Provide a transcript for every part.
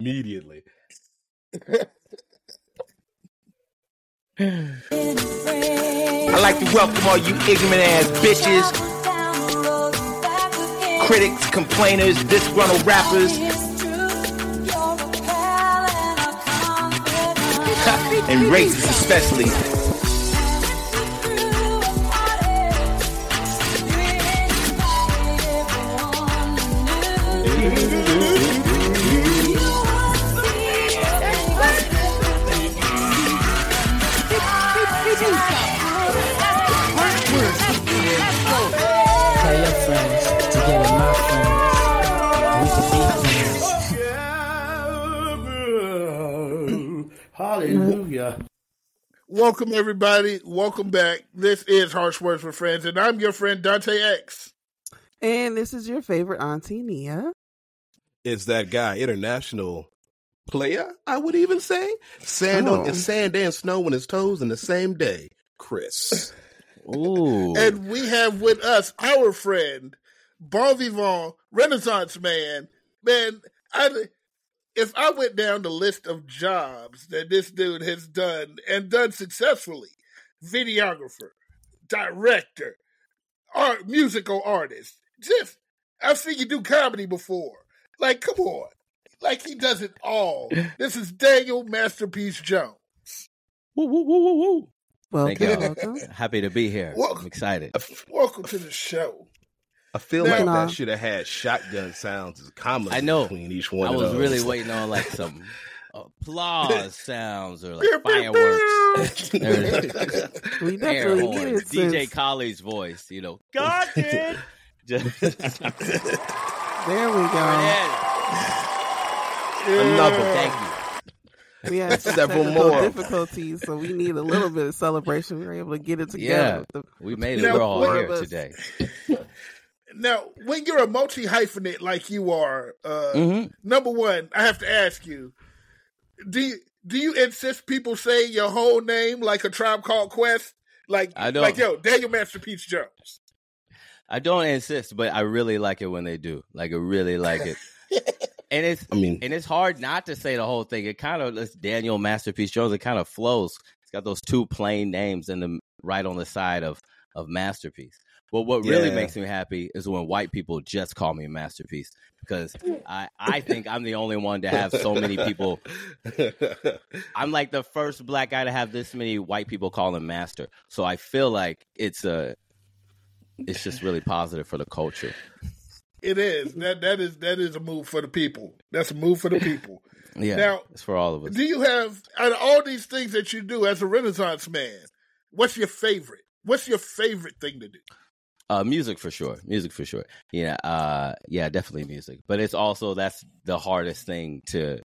immediately. I'd like to welcome all you ignorant ass bitches, critics, complainers, disgruntled rappers, and racists especially. Hallelujah. Welcome, everybody. Welcome back. This is Harsh Words with Friends, and I'm your friend Dante X. And this is your favorite Auntie Nia. It's that guy, international player, I would even say. Sand Oh. on and sand and snow on his toes in the same day. Chris. Ooh. And we have with us our friend, Bon Vivant, Renaissance Man. Man, I, if I went down the list of jobs that this dude has done and done successfully, videographer, director, art, musical artist, just, I've seen you do comedy before. Like, come on. Like, he does it all. This is Daniel Masterpiece Jones. Woo, woo, woo, woo, woo. Welcome, Thank you. welcome. Happy to be here. Welcome. I'm excited. Welcome to the show. I feel Now- like Nah. that should have had shotgun sounds as commas I know. between each one of those. I of was those. really waiting on like some applause sounds or like fireworks. There it is. We definitely horns. needed DJ since Colley's voice, you know. God did. Just there we go. Another. Thank you. We had Several more. difficulties, so we need a little bit of celebration. We were able to get it Yeah. together. The- We made it. Now, We're all here today. Now, when you're a multi hyphenate like you are, uh, Mhm. number one, I have to ask you: Do you do you insist people say your whole name like a tribe called Quest? Like, I don't. like yo, Daniel Masterpiece Jones. I don't insist, but I really like it when they do. Like I really like it. and it's I mean, and it's hard not to say the whole thing. It kind of it's Daniel Masterpiece Jones. It kind of flows. It's got those two plain names in the right on the side of of Masterpiece. But what really Yeah. makes me happy is when white people just call me a Masterpiece because I I think I'm the only one to have so many people. I'm like the first black guy to have this many white people call him Master. So I feel like it's a it's just really positive for the culture. It is that that is that is a move for the people. That's a move for the people. Yeah, Now- it's for all of us. do you have out of all these things that you do as a Renaissance man? What's your favorite? What's your favorite thing to do? Uh, music for sure. Music for sure. Yeah. Uh, yeah, definitely music. But it's also that's the hardest thing to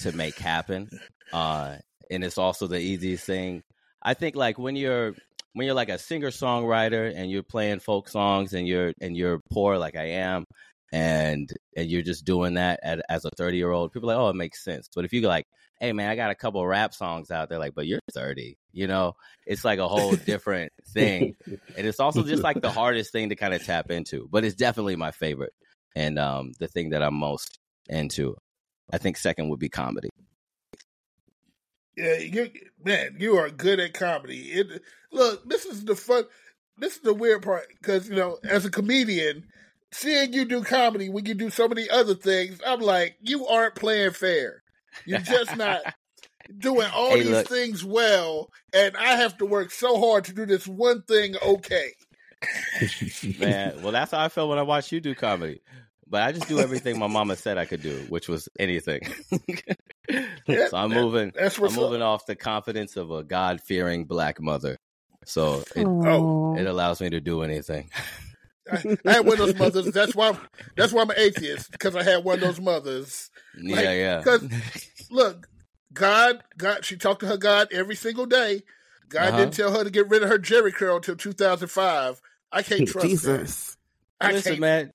to make happen. Uh, and it's also the easiest thing. I think like when you're when you're like a singer songwriter and you're playing folk songs and you're and you're poor like I am and and you're just doing that at, as a 30 year old people like oh it makes sense but if you like hey man i got a couple rap songs out there like but you're 30 you know it's like a whole different thing and it's also just like the hardest thing to kind of tap into but it's definitely my favorite and um the thing that i'm most into i think second would be comedy Yeah, you man, you are good at comedy. It look, this is the fun. This is the weird part because you know, as a comedian, seeing you do comedy when you do so many other things, I'm like, you aren't playing fair. You're just not doing all Hey, these look. things well, and I have to work so hard to do this one thing okay. man well that's how i felt when i watched you do comedy but i just do everything my mama said i could do which was anything so i'm moving That's i'm what's up. moving off the confidence of a god-fearing black mother so it, Oh. it allows me to do anything I, I had one of those mothers. That's why. That's why I'm an atheist because I had one of those mothers. yeah Like, yeah 'cause- Look, God, God. She talked to her God every single day. God Uh-huh. didn't tell her to get rid of her Jheri curl until 2005. I can't trust her. Jesus. I listen can't. man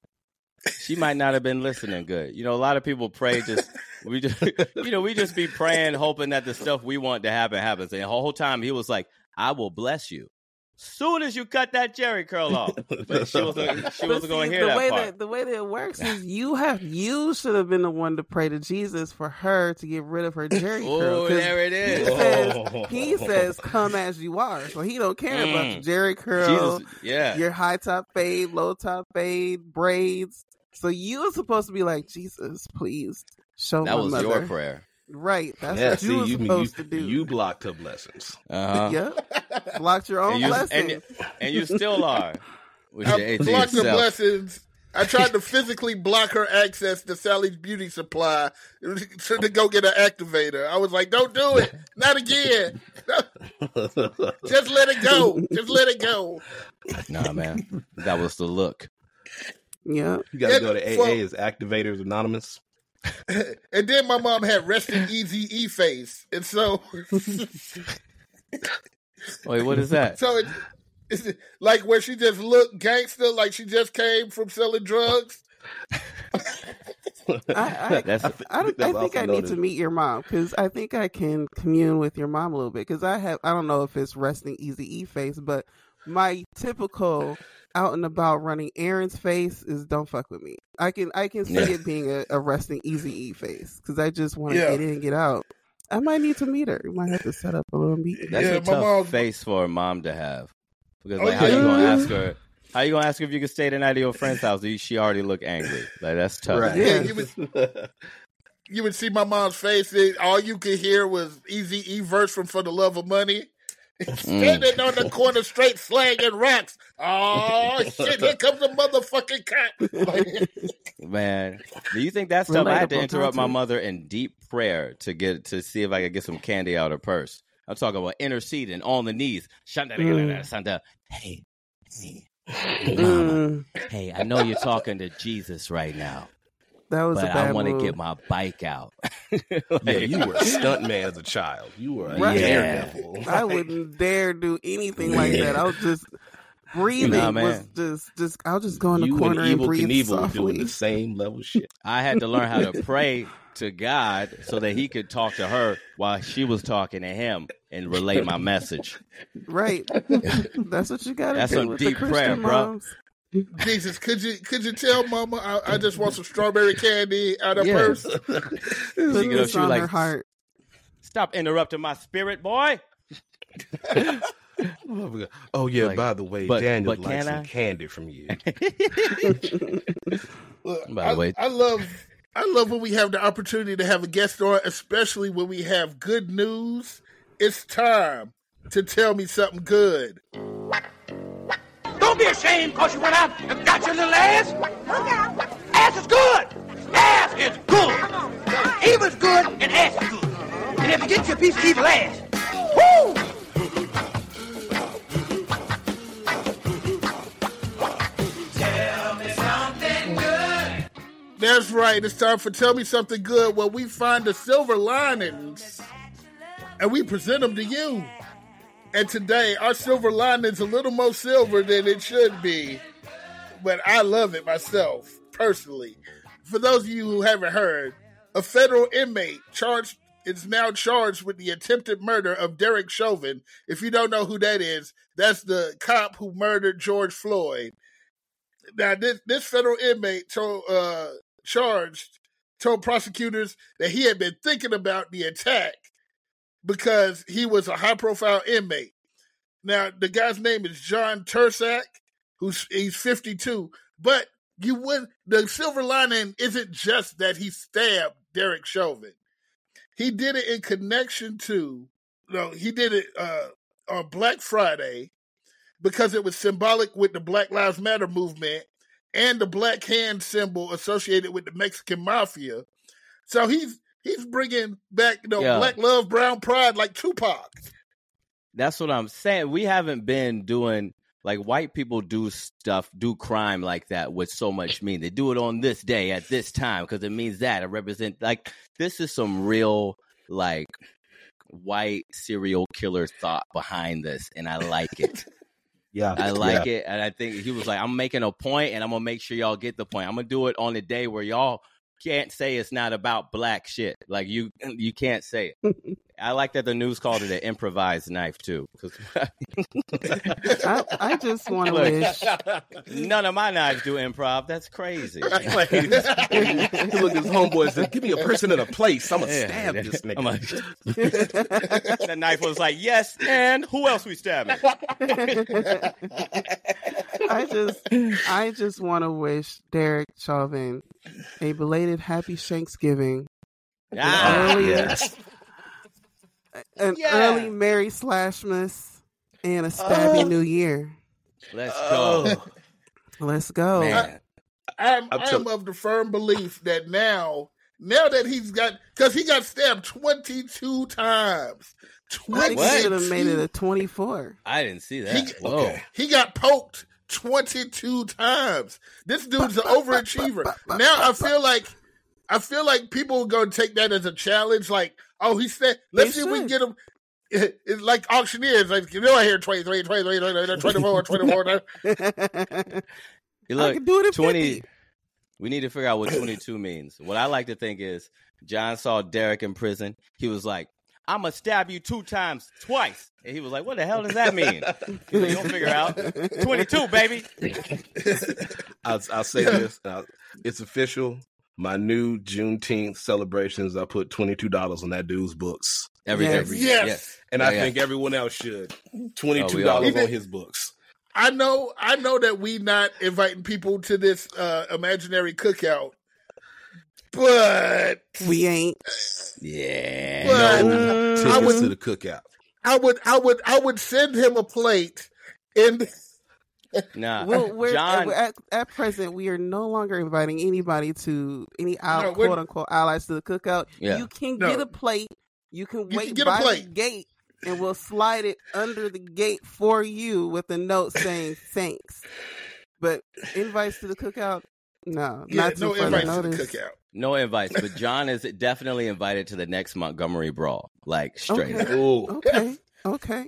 she might not have been listening good you know a lot of people pray just we just you know we just be praying hoping that the stuff we want to happen happens and the whole time he was like i will bless you Soon as you cut that Jheri curl off, but she wasn't. She wasn't going to hear the that way part. that the way that it works is you have you should have been the one to pray to Jesus for her to get rid of her Jheri curl. Oh, 'cause there it is. He is. says, he says, "Come as you are," so he don't care about Mm. the Jheri curl, Jesus, yeah. your high top fade, low top fade, braids. So you were supposed to be like, Jesus, please show That my was mother. your prayer. Right. That's yeah, what see, you were you, you, supposed to do. you blocked her blessings. Uh huh. Yep. Blocked your own And you, blessing. and, and you still are. With I your blocked the blessings. I tried to physically block her access to Sally's beauty supply to, to go get an activator. I was like, "Don't do it, not again. Just let it go. Just let it go." Nah, man. That was the look. yeah. You got to go to AA well- as Activators Anonymous. And then my mom had resting easy e face, and so Wait, what is that? so it, it's like where she just looked gangster, like she just came from selling drugs. I, I, That's I, don't, I think I known need to meet your mom because I think I can commune with your mom a little bit because I have I don't know if it's resting easy e face, but my typical out and about running errands face is don't fuck with me. I can I can see Yeah. it being a, a resting easy e face because I just want to Yeah. get in and get out. I might need to meet her. We might have to set up a little meeting. That's Yeah, a my tough mom- face for a mom to have. Because Oh, like, how you gonna mm-hmm. ask her? How you gonna ask her if you could stay the night at your friend's house? She already look angry. Like that's tough. Right. Yeah. you would you would see my mom's face. All you could hear was Eazy E verse from "For the Love of Money." Standing on the corner, straight slanging rocks. Oh shit! Here comes a motherfucking cop. Man, do you think that's tough? I had to interrupt my mother in deep prayer to get to see if I could get some candy out of her purse. I'm talking about interceding on the knees. Shanda, Mm. Shanda, hey, hey, hey, mama, Mm, hey, I know you're talking to Jesus right now, that was but a bad I want to get my bike out. yeah, you were a stunt man as a child. You were a Right. daredevil. I wouldn't dare do anything like that. I was just breathing Nah, was just just I'll just go in the corner and and breathe Knievel doing the same level shit. I had to learn how to pray to God so that He could talk to her while she was talking to Him and relay my message. Right. That's what you gotta That's do some deep the Christian prayer, bro. Moms. Jesus, could you could you tell Mama I, I just want some strawberry candy out of Yeah. purse? Put You know, she was like, her heart. Stop interrupting my spirit, boy. Oh yeah, Like, by the way, but- Daniel but likes some I? candy from you. Look, By the I, way- I love I love when we have the opportunity to have a guest on, especially when we have good news. It's time to tell me something good. Don't be ashamed because you went out and got your little ass. Look out. Ass is good. Ass is good. Evil's good and ass is good. And if you get your piece of evil ass, woo! Tell me something good! That's right. It's time for Tell Me Something Good, where we find the silver linings and we present them to you. And today, our silver lining's a little more silver than it should be, but I love it myself, personally. For those of you who haven't heard, a federal inmate charged is now charged with the attempted murder of Derek Chauvin. If you don't know who that is, that's the cop who murdered George Floyd. Now, this this federal inmate told uh, charged told prosecutors that he had been thinking about the attack because he was a high profile inmate. Now, the guy's name is John Turscak, who's he's 52. But you would the silver lining isn't just that he stabbed Derek Chauvin. He did it in connection to no, he did it uh, on Black Friday because it was symbolic with the Black Lives Matter movement and the black hand symbol associated with the Mexican mafia. So he's he's bringing back you know Yeah. black love, brown pride like Tupac. That's what I'm saying. We haven't been doing like white people do stuff, do crime like that with so much meaning. They do it on this day at this time because it means that it represent like this is some real like white serial killer thought behind this, and I like it. Yeah, I like it, and I think he was like, "I'm making a point, and I'm gonna make sure y'all get the point. I'm gonna do it on the day where y'all can't say it's not about black shit. Like you you can't say it. I like that the news called it an improvised knife too. 'cause I, I just want to Look. wish. none of my knives do improv. That's crazy. Like, look, his homeboy said, "Give me a person in a place. I'm gonna Yeah. stab this nigga." I'm like- the knife was like, yes, and who else we stabbing? I just, I just want to wish Derek Chauvin a belated happy Thanksgiving, Ah, Early- yes. An Yeah. early Merry Slashmas, and a stabby oh. New Year. Let's oh. go. Oh, Let's go. Man. I'm, I'm I'm tell- of the firm belief that now, now that he's got, because he got stabbed 22 times. I think he should have made it a 24. I didn't see that. He- Whoa. okay. He got poked 22 times. This dude's an overachiever. Now I feel like I feel like people are going to take that as a challenge. Like, oh, he said, let's They see if we can get him. It's like auctioneers. Like, you know, I hear 23, 23, 23, 24, 24. Hey, I look, can do it at 20. 50. We need to figure out what 22 means. What I like to think is John saw Derek in prison. He was like, I'm going to stab you two times, twice. And he was like, what the hell does that mean? He's like, You'll figure out. 22, baby. I'll, I'll say this: uh, it's official. My new Juneteenth celebrations. I put twenty two dollars on that dude's books, Every, Yes. every Yes. and Yeah, I yeah. think everyone else should. Twenty two Oh, we all- dollars on his books. I know, I know that we not inviting people to this uh, imaginary cookout, but We ain't. Yeah. But- No tickets I would- to the cookout. I would, I would, I would send him a plate. And Nah. Well, we're, John, at, at present, we are no longer inviting anybody to any out, we're- quote unquote allies to the cookout. Yeah. You can No. get a plate. You can can wait get a by the plate. gate, and we'll slide it under the gate for you with a note saying thanks. But invites to the cookout, no, yeah, not no too further invites to the cookout. no invites, but John is definitely invited to the next Montgomery Brawl. Like, straight Okay. up. Ooh, Okay, okay,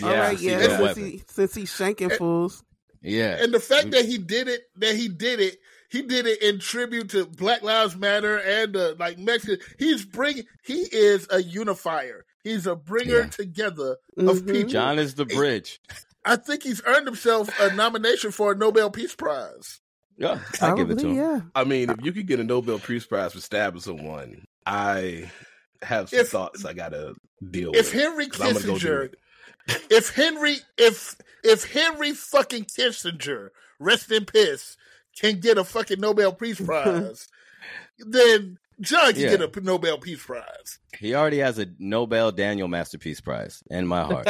Yeah, right, see yeah. Since, he, since he's shanking eh. fools, Yeah. And the fact that he did it, that he did it, he did it in tribute to Black Lives Matter and uh, like Mexican. He's bringing. He is a unifier. He's a bringer Yeah. together of Mhm. people. John is the bridge. I think he's earned himself a nomination for a Nobel Peace Prize. Yeah, I give it to Probably, him. yeah. I mean, if you could get a Nobel Peace Prize for stabbing someone, I have some If- thoughts I gotta deal If with. Henry 'cause I'm gonna Kissinger, it. If Henry, if if Henry fucking Kissinger, rest in piss, can get a fucking Nobel Peace Prize, then John can Yeah. get a Nobel Peace Prize. He already has a Nobel Daniel Masterpiece Prize in my heart.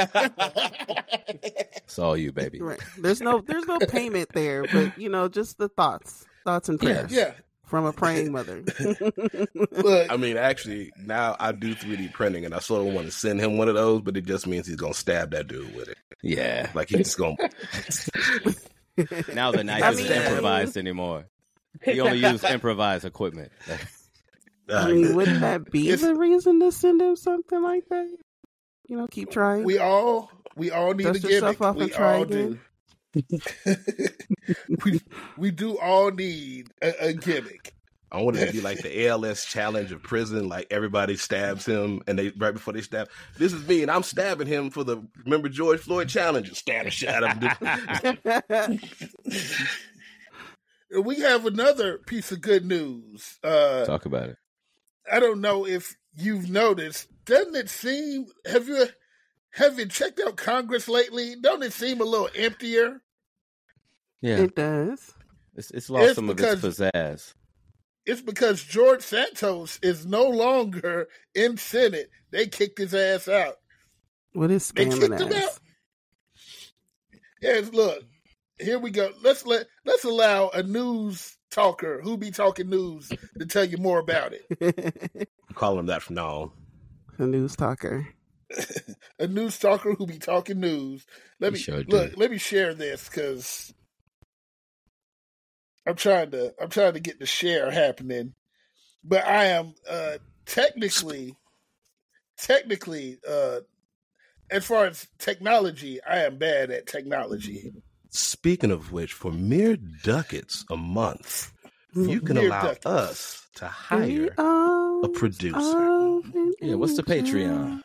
It's all you, baby. Right. There's no there's no payment there, but you know, just the thoughts. Thoughts and Yeah. prayers yeah, from a praying mother. but I mean, actually, now I do 3D printing, and I sort of want to send him one of those, but it just means he's gonna stab that dude with it. Yeah. Like he's just gonna. Now the knife I isn't mean- improvised anymore. He only used improvised equipment. I mean, wouldn't that be If- the reason to send him something like that? You know, keep trying. we all we all need Dust a yourself gimmick. off we and try all again. do. we we do all need a, a gimmick. I want it to be like the ALS challenge of prison. Like everybody stabs him, and they right before they stab, this is me, and I'm stabbing him for the remember George Floyd challenge. And stab a shit out of him. We have another piece of good news. Uh, Talk about it. I don't know if you've noticed. Doesn't it seem? Have you have you checked out Congress lately? Don't it seem a little emptier? Yeah. it does. It's, it's lost It's some of its pizzazz. It's because George Santos is no longer in Senate. They kicked his ass out. What is They spamming kicked him out. Yes, look, here we go. Let's let let's allow a news talker who be talking news to tell you more about it. Call him that from now on. a news talker. A news talker who be talking news. Let me sure do. look. Let me share this because I'm trying to I'm trying to get the share happening, but I am uh technically technically uh as far as technology, I am bad at technology. Speaking of which, for mere ducats a month, you can Dear allow Ducky. us to hire a a producer. Yeah, what's the Patreon?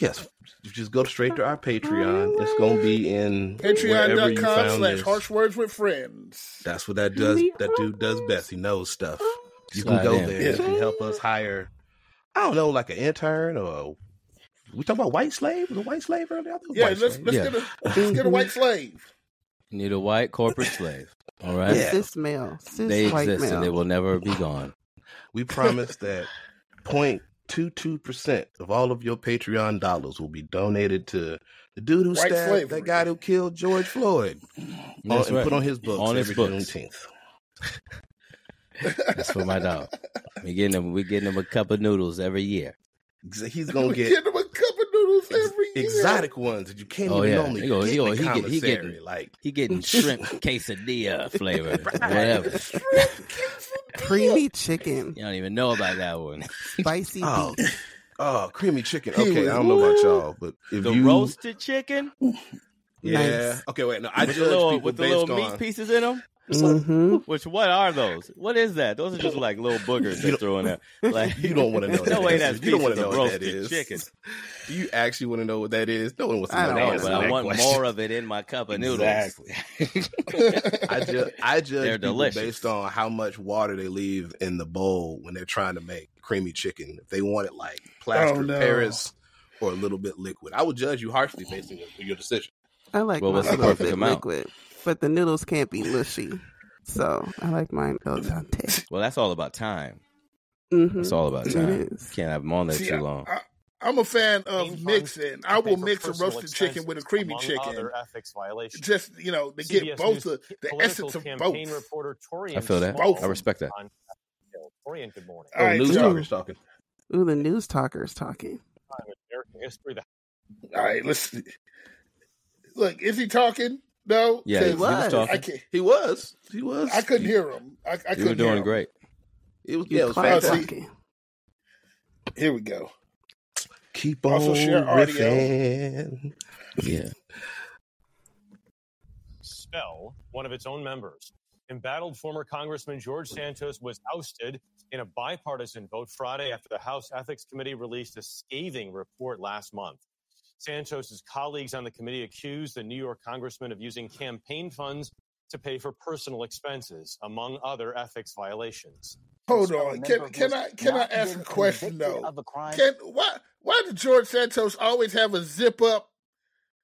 Yes, just go straight to our Patreon. It's gonna be in wherever you Patreon.com slash harsh words with friends. That's what that does. That dude does best. He knows stuff. You Slide can go in. there and help us hire. I don't know, like an intern or we talking about white slave? Was a white slave earlier? I thought it Yeah, let's let's Yeah. get a let's get a white slave. Need a white corporate slave. All right. Yeah. Cis male. Cis They white exist male. and they will never be gone. We promise that 0.22 percent of all of your Patreon dollars will be donated to the dude who White stabbed slavery. that guy who killed George Floyd That's on, and right. put on his books On his every books. Juneteenth. That's for my dog. We getting him. We getting him a cup of noodles every year. He's gonna get get him a cup of noodles ex- every year. exotic ones that you can't Oh, even yeah. normally He go- get he go- in he the get- he getting- like He getting shrimp quesadilla flavor, whatever. Creamy chicken, You don't even know about that one. spicy Oh, oh, creamy chicken. Okay, I don't know about y'all, but if The you roasted chicken yeah, Nice. okay, wait, no, I with judge the little people with the based little on meat pieces in them. Hmm Which what are those? What is that? Those are just like little boogers they're throwing out. Like You don't want to know. No that way that's you don't want to know what that roasted is. chicken. You actually want to know what that is? No one wants to I know don't that. Wanna but know I want question. more of it in my cup of noodles. Exactly. I just I judge They're delicious. based on how much water they leave in the bowl when they're trying to make creamy chicken. If they want it like plaster Oh, no. Paris or a little bit liquid, I would judge you harshly based on your, your decision. I like Well, mine what's the perfect amount? liquid, but the noodles can't be mushy. So I like mine al dente. Well, that's all about time. Mm-hmm. It's all about time. is. Can't have them on there See, too long. I, I'm a fan of Main mixing. I will mix a roasted chicken with a creamy among chicken, Other ethics violations. just you know, to get both News the, the essence of campaign both. reporter Torian I feel that. Both. I respect that. on Capitol Torian, good morning. All Oh, right, news so- talkers talking. Ooh, the news talker's talking. Time in American history, the All right, let's look. Is he talking? No. Yeah, he 'Cause was was. talking. I. He was. He was. I couldn't hear him. I, I You couldn't were hear doing him. great. It was. You Yeah, it was quiet oh, fantastic. fantastic. talking. Here we go. Keep on Also share audio. riffing. Yeah. Spell, one of its own members. Embattled former Congressman George Santos was ousted in a bipartisan vote Friday after the House Ethics Committee released a scathing report last month. Santos's colleagues on the committee accused the New York congressman of using campaign funds to pay for personal expenses, among other ethics violations. Hold on. Can can I can I ask a question though? Of a crime. Can why why did George Santos always have a zip up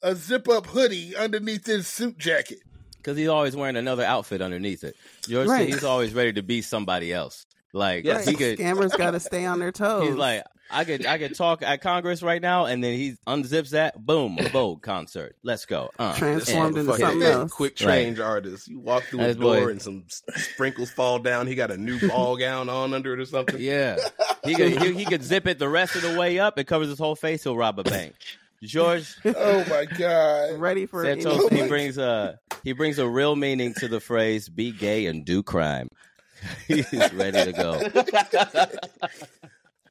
a zip up hoodie underneath his suit jacket? Because he's always wearing another outfit underneath it. George, Right. he's always ready to be somebody else. Like Yes. he could. Scammers got to stay on their toes. He's like, I could, I could talk at Congress right now, and then he unzips that, boom, a Vogue concert. Let's go. Uh, Transformed into something else. Quick Right. change artist. You walk through his That boy- door and some sprinkles fall down. He got a new ball gown on under it or something. Yeah, he could, he, he could zip it the rest of the way up. It covers his whole face. He'll rob a bank. George Oh my god. ready for Santos, anything. he brings a he brings a real meaning to the phrase "be gay and do crime." He's ready to go.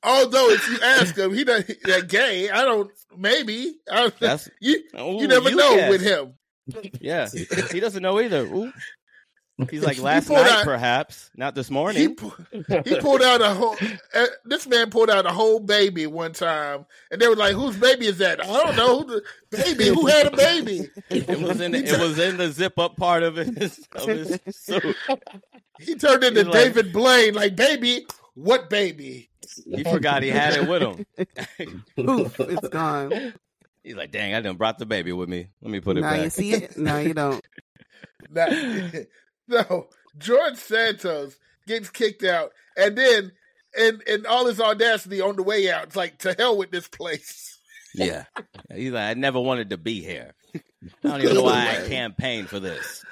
Although if you ask him, he does that gay. I don't. Maybe I, That's you. Ooh, You never know guess. with him. Yeah, he doesn't know either. Ooh. He's like last pulled night, out- perhaps not this morning. pu- he pulled out a whole. Uh, this man pulled out a whole baby one time, and they were like, "Whose baby is that?" I don't know. Who the baby? Who had a baby? It was in it was in the zip up part of his, of his suit. He turned into He's like- David Blaine. Like, baby, what baby? He forgot he had it with him. Poof, it's gone. He's like, "Dang, I done brought the baby with me. Let me put it back. now you back." see it. Now you don't. Now, no, George Santos gets kicked out, and then and and all his audacity on the way out, it's like to hell with this place. Yeah, he's like, "I never wanted to be here. I don't even know why I campaigned for this."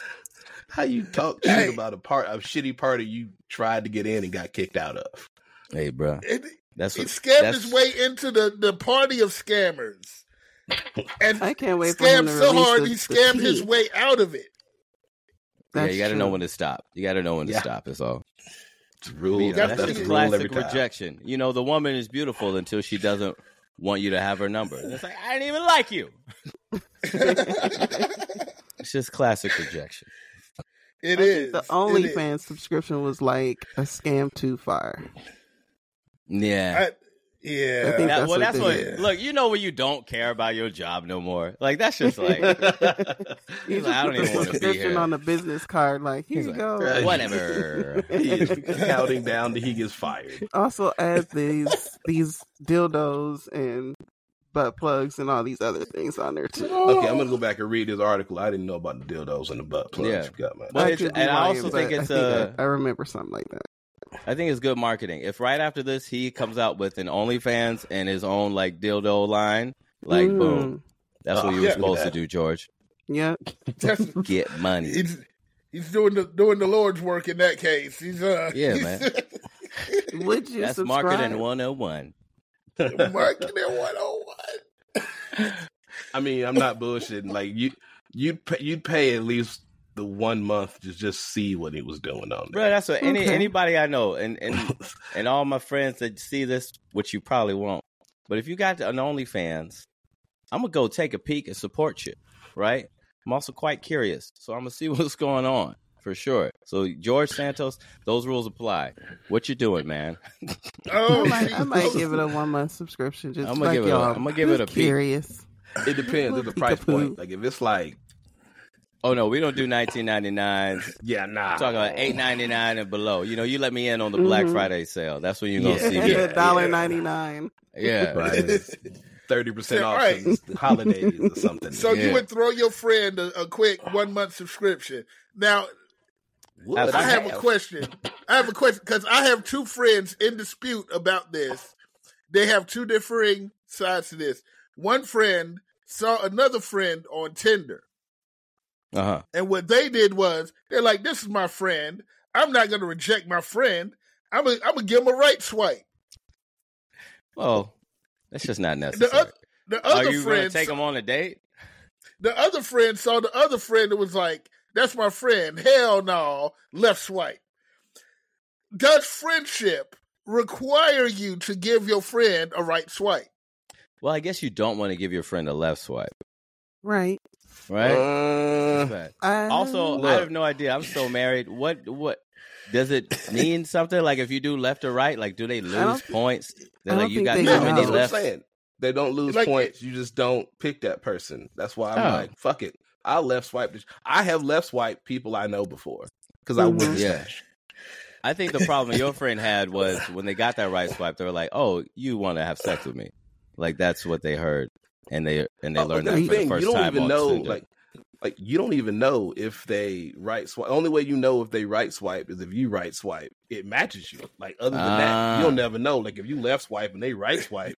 How you talk shit about a part a shitty party you tried to get in and got kicked out of? Hey, bro, And that's he what, scammed that's, his way into the, the party of scammers, and I can't wait for him scammed to so hard the- he scammed his way out of it. Yeah, you got to know when to stop. You got to know when to stop. That's all. It's rule. You know, got that's to just be- every classic time. rejection. You know, the woman is beautiful until she doesn't want you to have her number. And it's like, I didn't even like you. It's just classic rejection. It I is. think the It is. OnlyFans subscription was like a scam too far. Yeah. I, yeah. I think That- that's well, what that's they what. did. Look, you know when you don't care about your job no more. Like that's just like You He's just I don't put the even want to be subscription here. on the business card, like here He's you like, go. whatever. he is counting down till he gets fired. Also add these these dildos and butt plugs and all these other things on there too. Okay, I'm gonna go back and read this article. I didn't know about the dildos and the butt plugs. Yeah. You got my- Well, I it's- could be and I also think it's I uh, I, I remember something like that. I think it's good marketing. If right after this he comes out with an OnlyFans and his own like dildo line, like Mm. boom, that's Oh, what you were yeah. supposed to do, George. Yeah. Get money. he's he's doing the doing the Lord's work in that case. He's uh Yeah, he's, man. Would you That's subscribe? marketing 101. marketing one oh one. I mean, I'm not bullshitting. Like you, you'd pay, you'd pay at least the one month to just see what he was doing on Bro, that's what any anybody I know and, and and all my friends that see this, which you probably won't. But if you got an OnlyFans, I'm gonna go take a peek and support you, right? I'm also quite curious, so I'm gonna see what's going on for sure. So George Santos, those rules apply. What you doing, man? Oh, I might, I might give it a one month subscription. Just I'm gonna like give it a- y'all. I'm gonna give it Just a peek. It depends on the price point. Like if it's like, Oh no, we don't do 19.99. yeah, nah, I'm talking about 8.99 and below. You know, you let me in on the Black Mhm. Friday sale. That's when you're gonna Yeah. see me. Yeah. Dollar ninety nine. Yeah, right, thirty percent off Right. holidays or something. So Yeah. you would throw your friend a, a quick one month subscription. Now Would I have a question. I have a question because I have two friends in dispute about this. They have two differing sides to this. One friend saw another friend on Tinder, uh huh. and what they did was they're like, "This is my friend. I'm not going to reject my friend. I'm gonna, I'm gonna give him a right swipe." Well, that's just not necessary. oth- The Are other you going to friend, take them on a date? the other friend saw the other friend and was like, "That's my friend." Hell no, left swipe. Does friendship require you to give your friend a right swipe? Well, I guess you don't want to give your friend a left swipe, Right. right? Uh, But I, also, I have no idea. I'm still married. What what does it mean? Something like if you do left or right, like do they lose points? They're like don't you got they that know. many that's what I'm left. They don't lose Like- points. You just don't pick that person. That's why I'm Oh. like, fuck it. I'll left swipe. I have left swipe people I know before because I wouldn't Yeah. stash. I think the problem your friend had was when they got that right swipe, they were like, "Oh, you want to have sex with me?" Like that's what they heard, and they and they Oh, learned but that the for thing, the first you don't time even know, Tinder. like, like you don't even know if they right swipe. Only way you know if they right swipe is if you right swipe. It matches you. Like other than that, Ah. you'll never know. Like if you left swipe and they right swipe,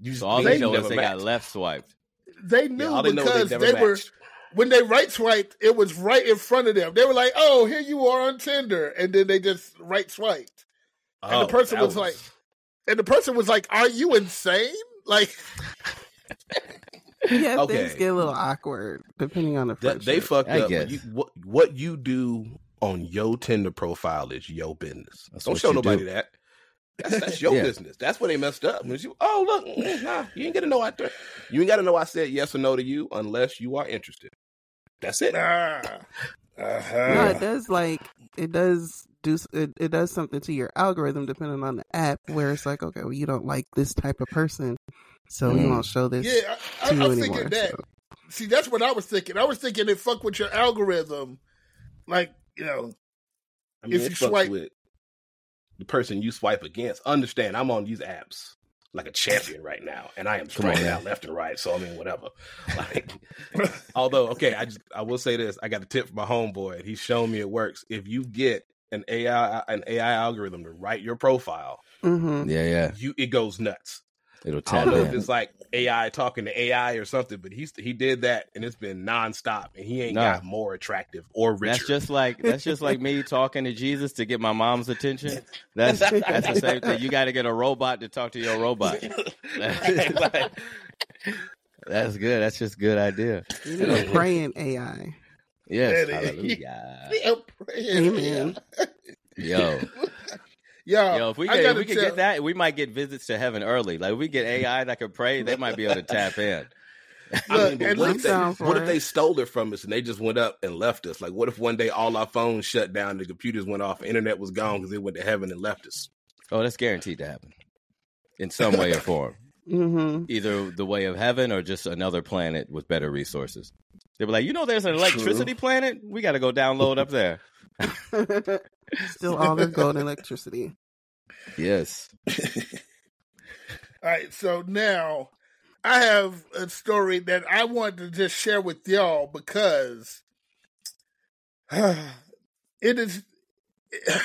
you so all you they know is they got left swiped. They knew Yeah, they because they they, were when they right swiped, it was right in front of them. They were like, "Oh, here you are on Tinder," and then they just right swiped, and the Oh, person that was like- and the person was like, "Are you insane?" Like, yeah, Okay. things get a little awkward depending on the That, friendship. they fucked I up. guess. You, what what you do on your Tinder profile is your business. That's Don't show nobody do. that. That's, that's your Yeah. business. That's where they messed up. When you, oh look, mm, nah, you ain't got to know I. th- You ain't got to know I said yes or no to you unless you are interested. That's it. nah. Uh-huh. no, it does like it does do it, it does something to your algorithm depending on the app where it's like okay well you don't like this type of person so we Mm. won't show this Yeah, I, to I, you I'm anymore thinking that. so. See, that's what I was thinking. I was thinking it fuck with your algorithm, like you know. I mean, If it you fucks swipe- with the person you swipe against. Understand? I'm on these apps like a champion right now, and I am Come on, striking out left and right. So I mean, whatever. Like, although, okay, I just I will say this: I got a tip from my homeboy. and He's shown me it works. If you get an AI an AI algorithm to write your profile, Mhm. Yeah, yeah. you it goes nuts. It'll I tap don't know if it's like AI talking to AI or something, but he's he did that and it's been nonstop, and he ain't No. got more attractive or richer. That's just like that's just like me talking to Jesus to get my mom's attention. That's that's the same thing. You got to get a robot to talk to your robot. That's good. That's just a good idea. you need a praying AI Yes. That is- Hallelujah. I'm praying. Amen. Yo, Yo, yo, if we get if we could tell- get that, we might get visits to heaven early. Like if we get AI that could pray, they might be able to tap in. I Look, mean, but and what, if they, what if they stole it from us and they just went up and left us? Like, what if one day all our phones shut down, the computers went off, internet was gone because they went to heaven and left us? Oh, that's guaranteed to happen in some way or form. hmm Either the way of heaven or just another planet with better resources. They were like, you know, there's an electricity planet. We got to go download up there. Still all the gold and electricity. Yes. All right, so now I have a story that I want to just share with y'all because it is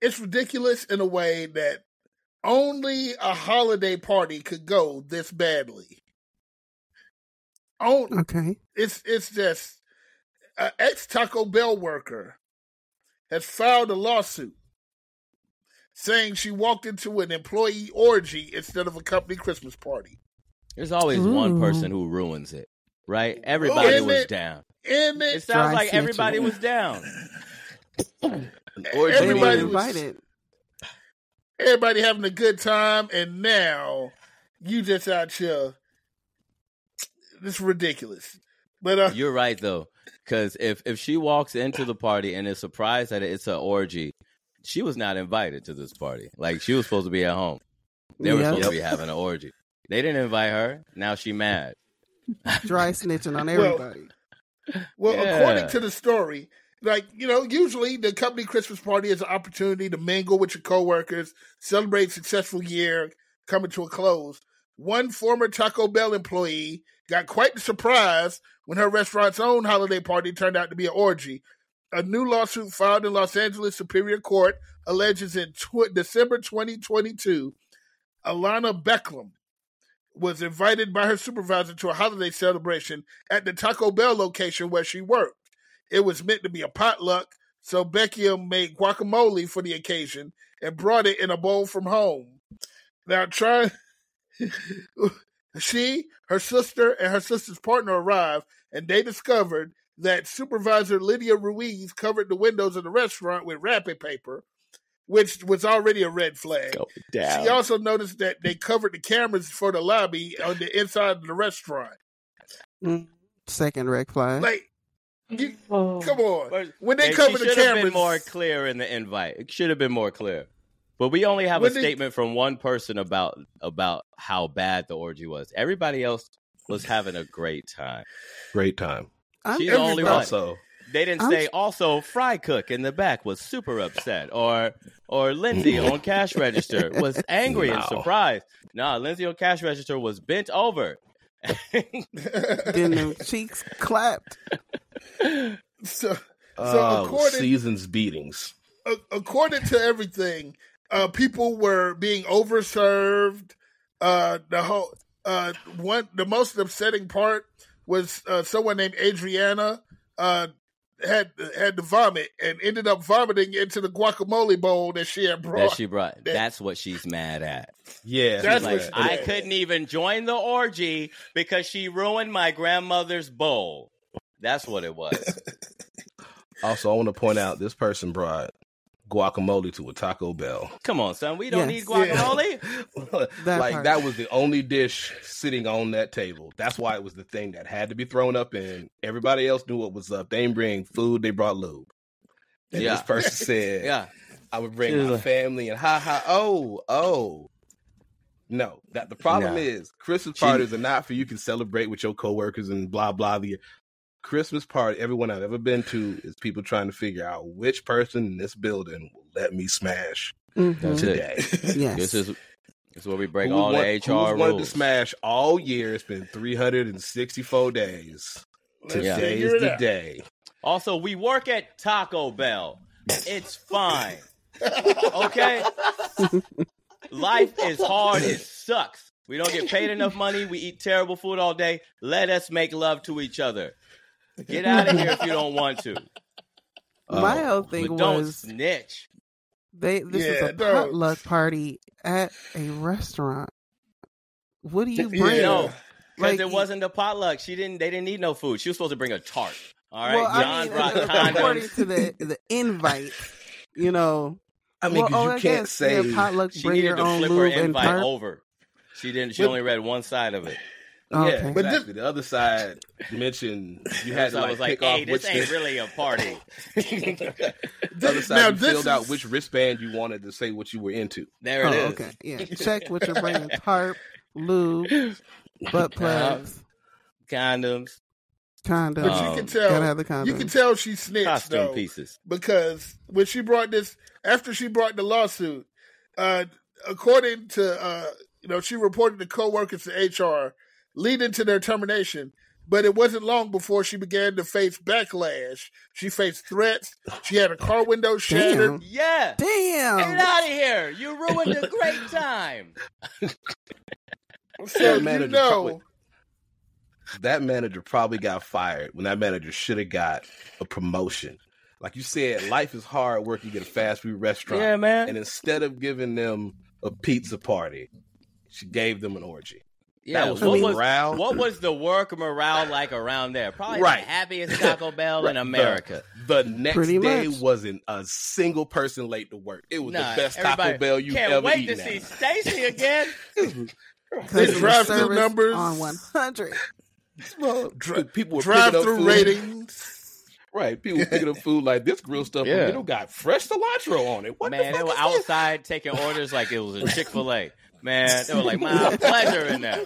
it's ridiculous in a way that only a holiday party could go this badly. On, Okay. it's it's just an ex Taco Bell worker has filed a lawsuit saying she walked into an employee orgy instead of a company Christmas party. There's always one person who ruins it, right? Everybody Isn't was it? down. And It it, sounds Dry like everybody was down. Orgy Everybody means- was- invited. everybody having a good time, and now you just out here. This is ridiculous. But uh, You're right though, because if if she walks into the party and is surprised that it's an orgy, she was not invited to this party. Like she was supposed to be at home. They were Yep. supposed to be having an orgy. They didn't invite her. Now she mad. Dry snitching on Well, everybody. Well, Yeah. according to the story, like you know, usually the company Christmas party is an opportunity to mingle with your coworkers, celebrate a successful year coming to a close. One former Taco Bell employee got quite the surprise when her restaurant's own holiday party turned out to be an orgy. A new lawsuit filed in Los Angeles Superior Court alleges in tw- December 2022, Alana Beckham was invited by her supervisor to a holiday celebration at the Taco Bell location where she worked. It was meant to be a potluck, so Beckham made guacamole for the occasion and brought it in a bowl from home. Now, try she, her sister, and her sister's partner arrived, and they discovered that supervisor Lydia Ruiz covered the windows of the restaurant with wrapping paper, which was already a red flag. She also noticed that they covered the cameras for the lobby on the inside of the restaurant. Mm. Second red flag. Like, you, come on. When they Hey, cover she the should have cameras, been more clear in the invite. It should have been more clear. But we only have When a they- statement from one person about about how bad the orgy was. Everybody else was having a great time. Great time. I'm She's the only one. Also, They didn't I'm- say also Fry Cook in the back was super upset or or Lindsay on cash register was angry and surprised. No, Lindsay on cash register was bent over. getting them cheeks clapped. so, so uh, according seasons beatings. a- according to everything, uh, people were being overserved. Uh, the whole uh, one the most upsetting part was uh, someone named Adriana uh, had had to vomit and ended up vomiting into the guacamole bowl that she had brought. that she brought. That- That's what she's mad at. Yeah, That's like, what I couldn't even join the orgy because she ruined my grandmother's bowl. That's what it was. Also, I want to point out this person brought guacamole to a Taco Bell. Come on, son. We don't Yes. need guacamole. That like part. that was the only dish sitting on that table. That's why it was the thing that had to be thrown up in. Everybody else knew what was up. They didn't bring food, they brought lube. And Yeah. this person said, Yeah. I would bring She my like- family and ha ha oh oh. No, that the problem No. is Christmas She- parties are not for you can celebrate with your coworkers and blah blah. The Christmas party, everyone I've ever been to is people trying to figure out which person in this building will let me smash Mhm. Today. Yes. This is this is where we break Who all want- the who's HR wanted rules. to smash all year. It's been 364 days. Let's Today is the out. day. Also, we work at Taco Bell. It's fine. Okay? Life is hard. It sucks. We don't get paid enough money. We eat terrible food all day. Let us make love to each other. Get out of here if you don't want to. My Oh, whole thing But don't was snitch. they this Yeah, is a no. potluck party at a restaurant. What do you Yeah. bring? No, because Like, it wasn't a potluck. She didn't. They didn't need no food. She was supposed to bring a tart. All right. Well, John I mean, brought according condoms. to the the invite, you know. I mean, well, 'cause oh, you I can't guess, say yeah, potluck. She bring needed your to own flip her and invite tart. over. She didn't. She But- only read one side of it. Oh, yeah, okay. But this- the other side mentioned you had to So I like, was like, pick off hey, which this ain't really a party. the other side Now, you this filled out which wristband you wanted to say what you were into. There oh, it is. okay. Yeah. Check what you're bringing: tarp, lube, butt plugs, Condoms, condoms. But Um, you can tell. Gotta have. You can tell she snitched costume though, pieces. because when she brought this, after she brought the lawsuit, uh, according to uh, you know, she reported to coworkers to HR, leading to their termination. But it wasn't long before she began to face backlash. She faced threats. She had a car window shattered. Damn. Yeah. Damn. Get out of here. You ruined a great time. So That you manager know, probably- That manager probably got fired when that manager should have got a promotion. Like you said, life is hard work. You get a fast food restaurant. Yeah, man. And instead of giving them a pizza party, she gave them an orgy. Yeah, That was what the was morale. what was the work morale like around there? Probably Right. the happiest Taco Bell in America. The next Pretty day much. wasn't a single person late to work. It was Nah, the best Taco Bell you've Can't ever wait eaten to at. see Stacy again. They Customer drive-through numbers. on 100. Dri- people were drive-through ratings. Right, people picking up food like this grill stuff. Yeah. You know, got fresh cilantro on it. What Man, the they were is this? outside taking orders like it was a Chick Fil A. Man, they were like, "My pleasure" in there.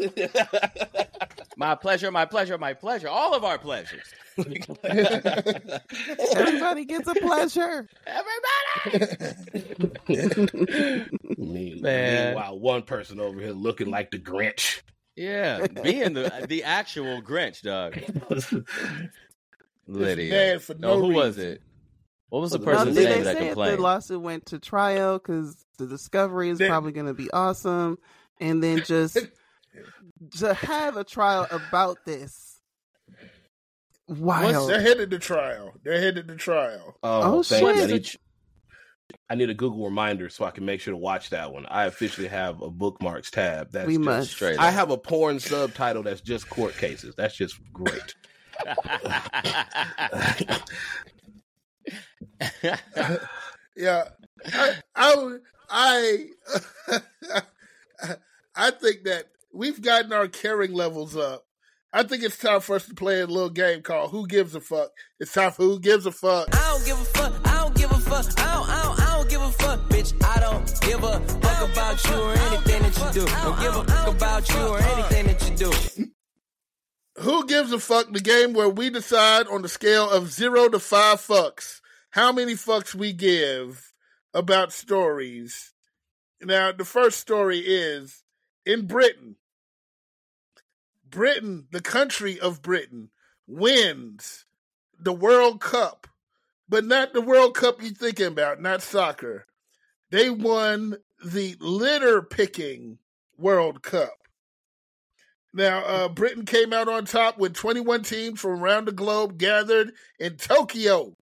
My pleasure, my pleasure, my pleasure. All of our pleasures. Everybody gets a pleasure. Everybody. Mean- Man. Meanwhile, one person over here looking like the Grinch. Yeah, being the uh, the actual Grinch, dog. Lydia. mad for oh, no who was it? What was the Now, Now, person's did name they that say if the lawsuit went to trial because the discovery is They- probably going to be awesome, and then just to have a trial about this? Wild. They're headed to trial. They're headed to trial. Oh, oh thank you. shit. I need, I need a Google reminder so I can make sure to watch that one. I officially have a bookmarks tab. That's We just, must. Straight I have a porn subtitle that's just court cases. That's just great. Yeah, I, I, I, I think that we've gotten our caring levels up. I think it's time for us to play a little game called "Who Gives a Fuck." It's time for "Who Gives a Fuck." I don't give a fuck. I don't give a fuck. I don't, I don't, I don't give a fuck, bitch. I don't give a fuck about you or anything that you do. Don't give a fuck about you or anything that you do. Who gives a fuck? The game where we decide on the scale of zero to five fucks how many fucks we give about stories. Now, the first story is in Britain. Britain, the country of Britain, wins the World Cup, but not the World Cup you're thinking about, not soccer. They won the litter picking World Cup. Now, uh, Britain came out on top with 21 teams from around the globe gathered in Tokyo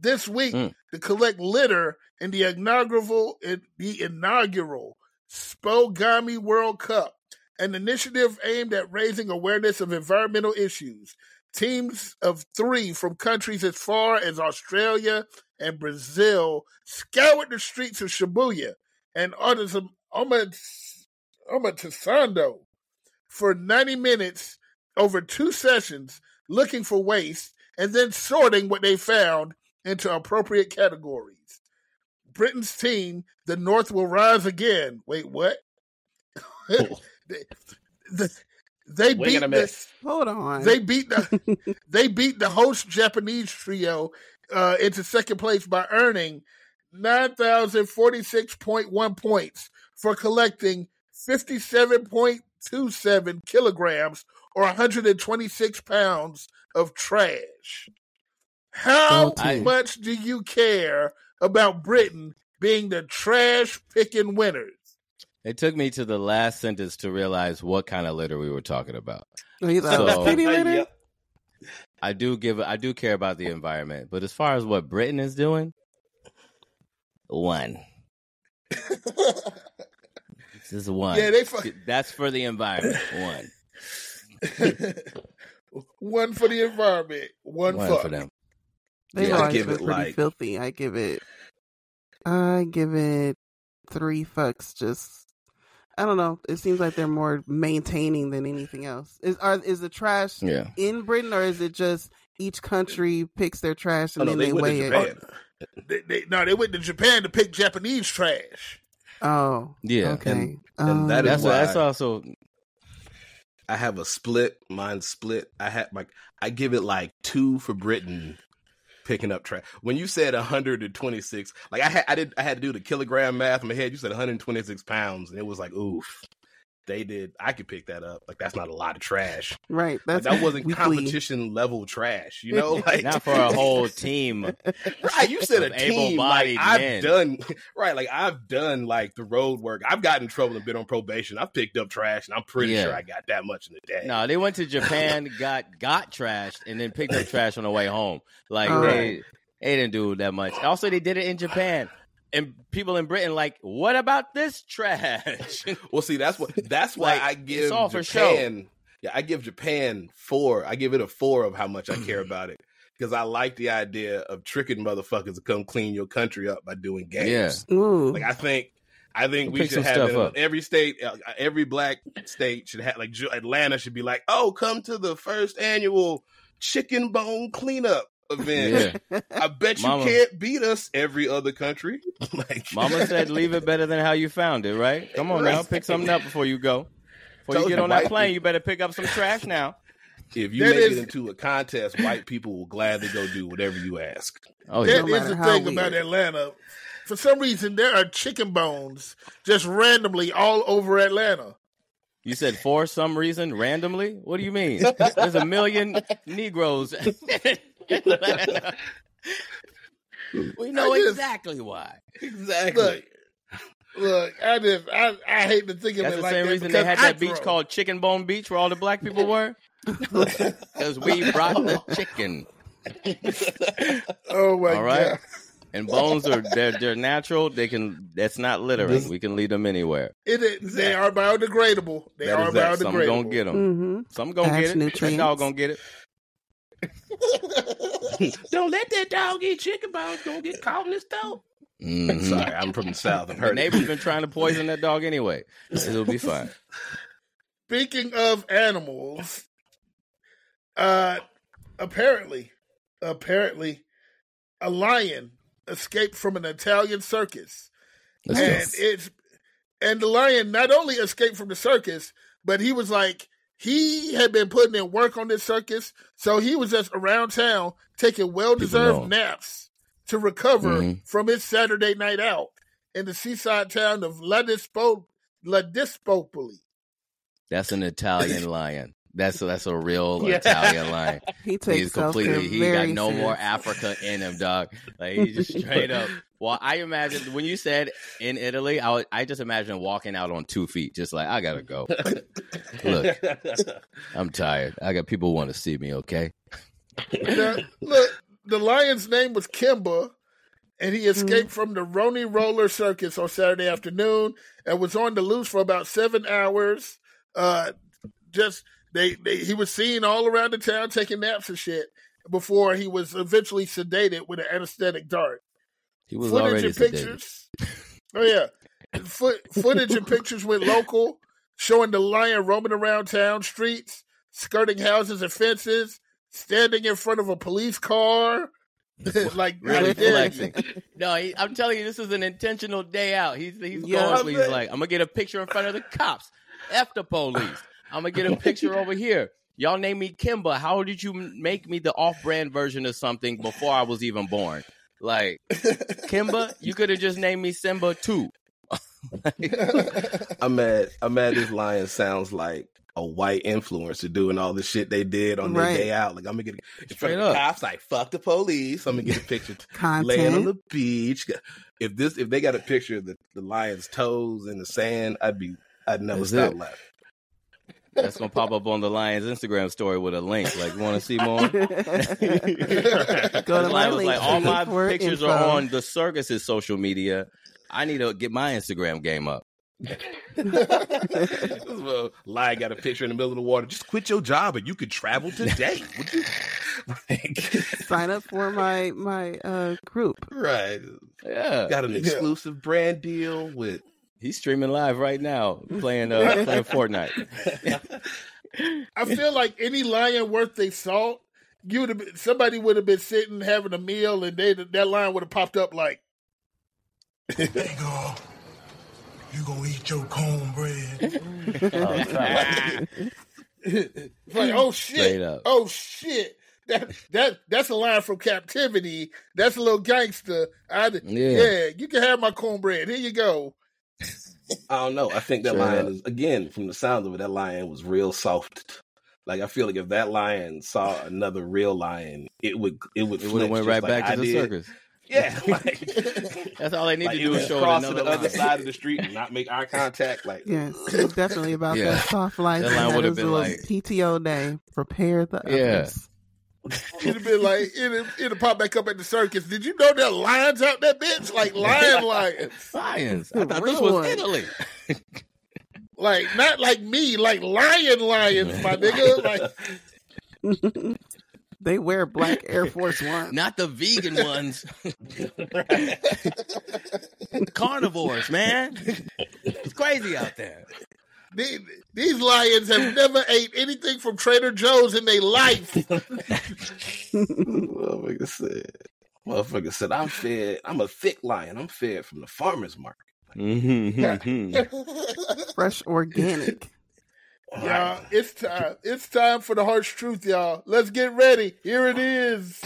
this week Mm. to collect litter in the inaugural in the inaugural SpoGomi World Cup, an initiative aimed at raising awareness of environmental issues. Teams of three from countries as far as Australia and Brazil scoured the streets of Shibuya and Omotesando Omotesando for 90 minutes over two sessions looking for waste and then sorting what they found into appropriate categories. Britain's team, the North will rise again. Wait, what? they, the- they Wing beat and the. Hold on. they beat the they beat the host Japanese trio uh, into second place by earning nine thousand forty six point one points for collecting fifty seven point two seven kilograms or one hundred and twenty six pounds of trash. How Go team. much do you care about Britain being the trash picking winners? It took me to the last sentence to realize what kind of litter we were talking about. You thought it So- was litter? I do give I do care about the environment, but as far as what Britain is doing, one. This is one. Yeah, they fuck- That's for the environment. One. one for the environment, one, One for them. They've Yeah, I always give been it, pretty like- filthy. I give it. I give it three fucks. Just I don't know. It seems like they're more maintaining than anything else. Is are is the trash Yeah. in Britain or is it just each country picks their trash Oh, and no, then they they, weigh it? Japan. They, they, no, they went to Japan to pick Japanese trash. Oh, Yeah. Okay, And- and Um, is That's why- that's also I have a split. Mine split. I had like I give it like two for Britain picking up trash. When you said 126, like I had I did I had to do the kilogram math in my head. You said 126 pounds, and it was like oof. They did. I could pick that up. Like that's not a lot of trash. right. Like, that wasn't weekly. competition level trash. You know, like not for a whole team. right. You said a team. Like I've men. done right. Like I've done like the road work. I've gotten in trouble and been on probation. I've picked up trash, and I'm pretty Yeah. sure I got that much in a day. No, they went to Japan, got got trashed, and then picked up trash on the way home. Like they they didn't do that much. Also, they did it in Japan, and people in Britain like, what about this trash? Well, see, that's what that's why Like, I give all for show. Japan. Yeah, I give Japan four. I give it a four of how much I care about it because I like the idea of tricking motherfuckers to come clean your country up by doing games. Ooh. Like I think, I think we Pick should have stuff it in every state. uh, Every black state should have like Atlanta should be like, oh, come to the first annual chicken bone cleanup event. yeah, I bet you can't beat us. Every other country, like Mama said, leave it better than how you found it. Right? Come on now, pick something up before you go. Before you get on that plane, people- you better pick up some trash now. If you That make is- it into a contest, white people will gladly go do whatever you ask. Oh yeah, That No is the how thing about. Atlanta. For some reason, there are chicken bones just randomly all over Atlanta. you said for some reason randomly. What do you mean? There's a million Negroes. we know just- exactly why. Exactly. Look, look, I just, I, I hate to think of That's it the like same that reason they had I that beach called Chicken Bone Beach where all the black people were. Because we brought the chicken. Oh my All right. god! And bones are they're they're natural. They can that's not littering. This- we can lead them anywhere. It is, they are biodegradable. They That are biodegradable. that. Some gonna get them. hmm Some gonna Adds get it. That nutrients. dog gonna get it. Don't let that dog eat chicken bones. Don't get caught in this throat. Mhm. Sorry, I'm from the south. I've The heard neighbor's been trying to poison that dog anyway. It'll be fine. Speaking of animals, uh, apparently, apparently, a lion escaped from an Italian circus, Let's and go. it's and the lion not only escaped from the circus, but he was like he had been putting in work on this circus, so he was just around town taking well deserved naps to recover Mhm. from his Saturday night out in the seaside town of La Dispo La Dispopoli. That's an Italian lion. That's that's a real Yeah. Italian lion. He takes He's completely he very got no more. Africa in him, dog. Like he's just straight up. Well, I imagine when you said in Italy, I would, I just imagine walking out on two feet, just like I gotta go. Look, I'm tired. I got people want to see me. Okay, Now, look, the lion's name was Kimba, and he Mm-hmm. escaped from the Rony Roller Circus on Saturday afternoon and was on the loose for about seven hours. Uh, just they, they he was seen all around the town taking naps and shit before he was eventually sedated with an anesthetic dart. he was footage already and sedated. pictures. Oh yeah, Foot, footage and pictures went local, showing the lion roaming around town streets, skirting houses and fences, standing in front of a police car. like Really like, yeah. flexing. No, he, I'm telling you, this is an intentional day out. He's he's Yeah. going. He's like, I'm gonna get a picture in front of the cops. F the police. I'm gonna get a picture over here. Y'all name me Kimba. How did you make me the off-brand version of something before I was even born? Like Kimba, you could have just named me Simba too. I'm mad. I'm mad. This lion sounds like a white influencer doing all the shit they did on Right. their day out. Like I'm gonna get in front Straight of the up. cops. Like fuck the police. I'm gonna get a picture laying on the beach. If this, if they got a picture of the, the lion's toes in the sand, I'd be, I'd never That's stop it. laughing. That's gonna pop up on the Lions Instagram story with a link. Like, you want to see more? Go to my Lion was link like, all my for pictures info. are on the circus's social media. I need to get my Instagram game up. well, lion got a picture in the middle of the water. Just quit your job and you could travel today. Would you? Like, Sign up for my my uh group. right. Yeah. Got an exclusive brand deal with He's streaming live right now, playing uh, playing Fortnite. I feel like any lion worth their salt, you would have been, somebody would have been sitting having a meal, and they that lion would have popped up like, Hey, girl, you gonna eat your cornbread? it's like, oh shit, up. oh shit. That that that's a line from Captivity. That's a little gangster. I, yeah. Yeah. you can have my cornbread. Here you go. I don't know. I think that Straight lion up. is again from the sounds of it. That lion was real soft. Like I feel like if that lion saw another real lion, it would it would It would have went right like back to the did. circus. Yeah, like, That's all they need like to do is show it cross to another the other side of the street and not make eye contact. Like Yes, it's definitely about Yeah. that soft life. That and line that would've was a been little like- PTO day. Prepare the Yeah. others. It'd have been like it'd, it'd pop back up at the circus. Did you know there are lions out there, bitch? Like lion lions. Lions. I thought this was one. Italy. Like not like me, like lion lions, my nigga. Like They wear black Air Force One. Not the vegan ones. Carnivores, man. It's crazy out there. These, these lions have never ate anything from Trader Joe's in their life. motherfucker said, motherfucker said, I'm fed. I'm a thick lion. I'm fed from the farmer's market. Mhm. Fresh organic. Y'all, it's time. It's time for the harsh truth, y'all. Let's get ready. Here it is.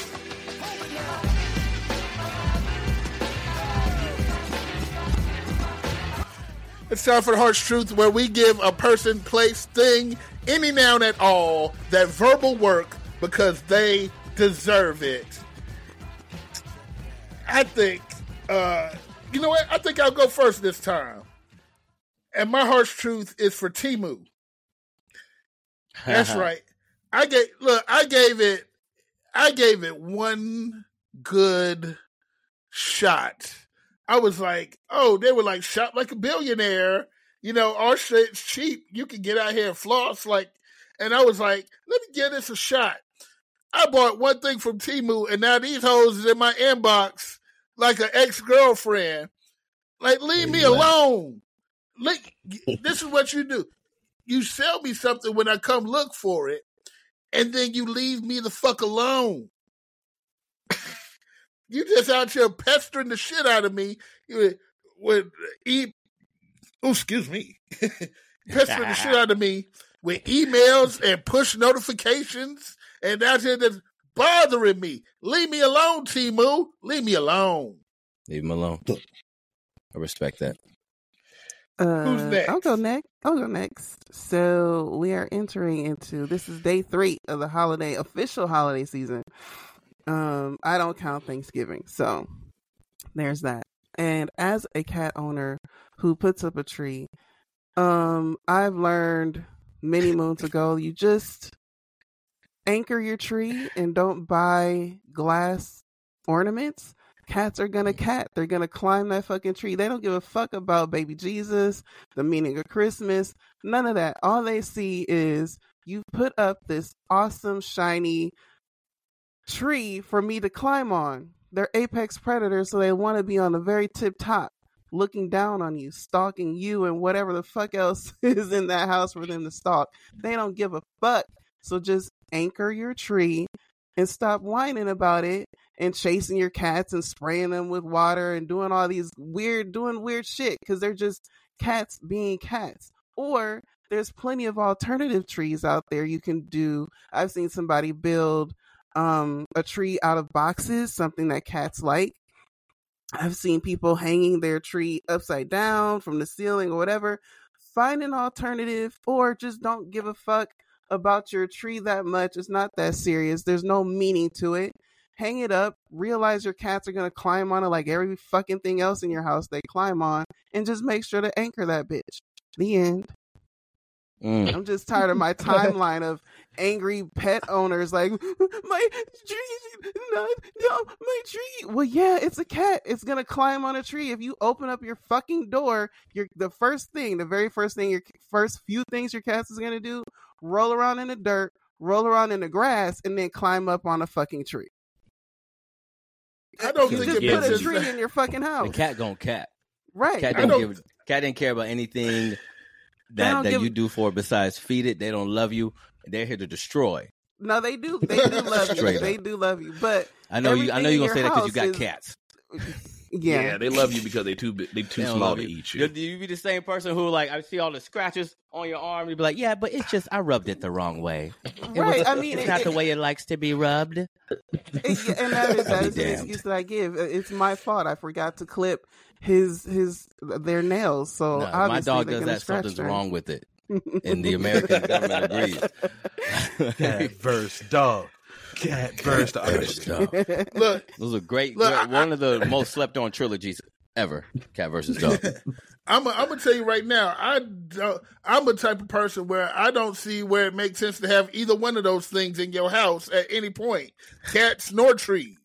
It's time for the harsh truth where we give a person, place, thing, any noun at all that verbal work because they deserve it. I think, uh, you know what? I think I'll go first this time. And my harsh truth is for Temu. That's right. I gave look, I gave it I gave it one good shot. I was like, oh, they were like shot like a billionaire. You know, our shit's cheap. You can get out here and floss like and I was like, let me give this a shot. I bought one thing from Temu and now these hoes is in my inbox like an ex-girlfriend. Like, leave me alone. Like, this is what you do you sell me something when I come look for it, and then you leave me the fuck alone. You just out here pestering the shit out of me with, with e. Oh, excuse me, pestering the shit out of me with emails and push notifications, and out here just bothering me. Leave me alone, Temu. Leave me alone. Leave him alone. I respect that. Uh, Who's next? I'll go next. I'll go next. So we are entering into this is day three of the holiday official holiday season. Um, I don't count Thanksgiving, so there's that. And as a cat owner who puts up a tree, um, I've learned many moons ago you just anchor your tree and don't buy glass ornaments. Cats are gonna cat. They're gonna climb that fucking tree. They don't give a fuck about baby Jesus, the meaning of Christmas, none of that. All they see is you put up this awesome, shiny tree for me to climb on. They're apex predators, so they want to be on the very tip top, looking down on you, stalking you and whatever the fuck else is in that house for them to stalk. They don't give a fuck. So just anchor your tree and stop whining about it and chasing your cats and spraying them with water and doing all these weird doing weird shit because they're just cats being cats or there's plenty of alternative trees out there you can do i've seen somebody build um a tree out of boxes something that cats like i've seen people hanging their tree upside down from the ceiling or whatever find an alternative or just don't give a fuck about your tree that much it's not that serious there's no meaning to it hang it up, realize your cats are gonna climb on it like every fucking thing else in your house they climb on, and just make sure to anchor that bitch. The end. Mm. I'm just tired of my timeline of angry pet owners like my tree, no, no, my tree. Well, yeah, it's a cat. It's gonna climb on a tree. If you open up your fucking door, you're the first thing, the very first thing, your first few things your cat is gonna do: roll around in the dirt, roll around in the grass, and then climb up on a fucking tree. I don't You think just it put a sense. tree in your fucking house. The house, cat gon' cat. right? Cat I don't don't- give. Cat didn't care about anything don't that, that give- you do for besides feed it. They don't love you. They're here to destroy. No, they do. They do love you. They do love you. But I know you. I know you're gonna say that because you got is- cats. yeah, Yeah, they love you because they too they too They small to you. eat Do you. do you be the same person who like I see all the scratches on your arm? You be like, yeah, but it's just I rubbed it the wrong way. It right. was- I mean, it's it- not the way it likes to be rubbed. it- and that is that is I'll be is the excuse that I give. It's my fault. I forgot to clip his his their nails. So No, obviously my dog they're does gonna that. scratch Something's them. wrong with it, and the American government agrees. Cat versus dog. Cat versus dog. Versus dog. Look, Those are great. Look, great- I- one of the most slept on trilogies ever. Cat versus dog. I'm gonna tell you right now. I don't, I'm a type of person where I don't see where it makes sense to have either one of those things in your house at any point. Cats nor trees.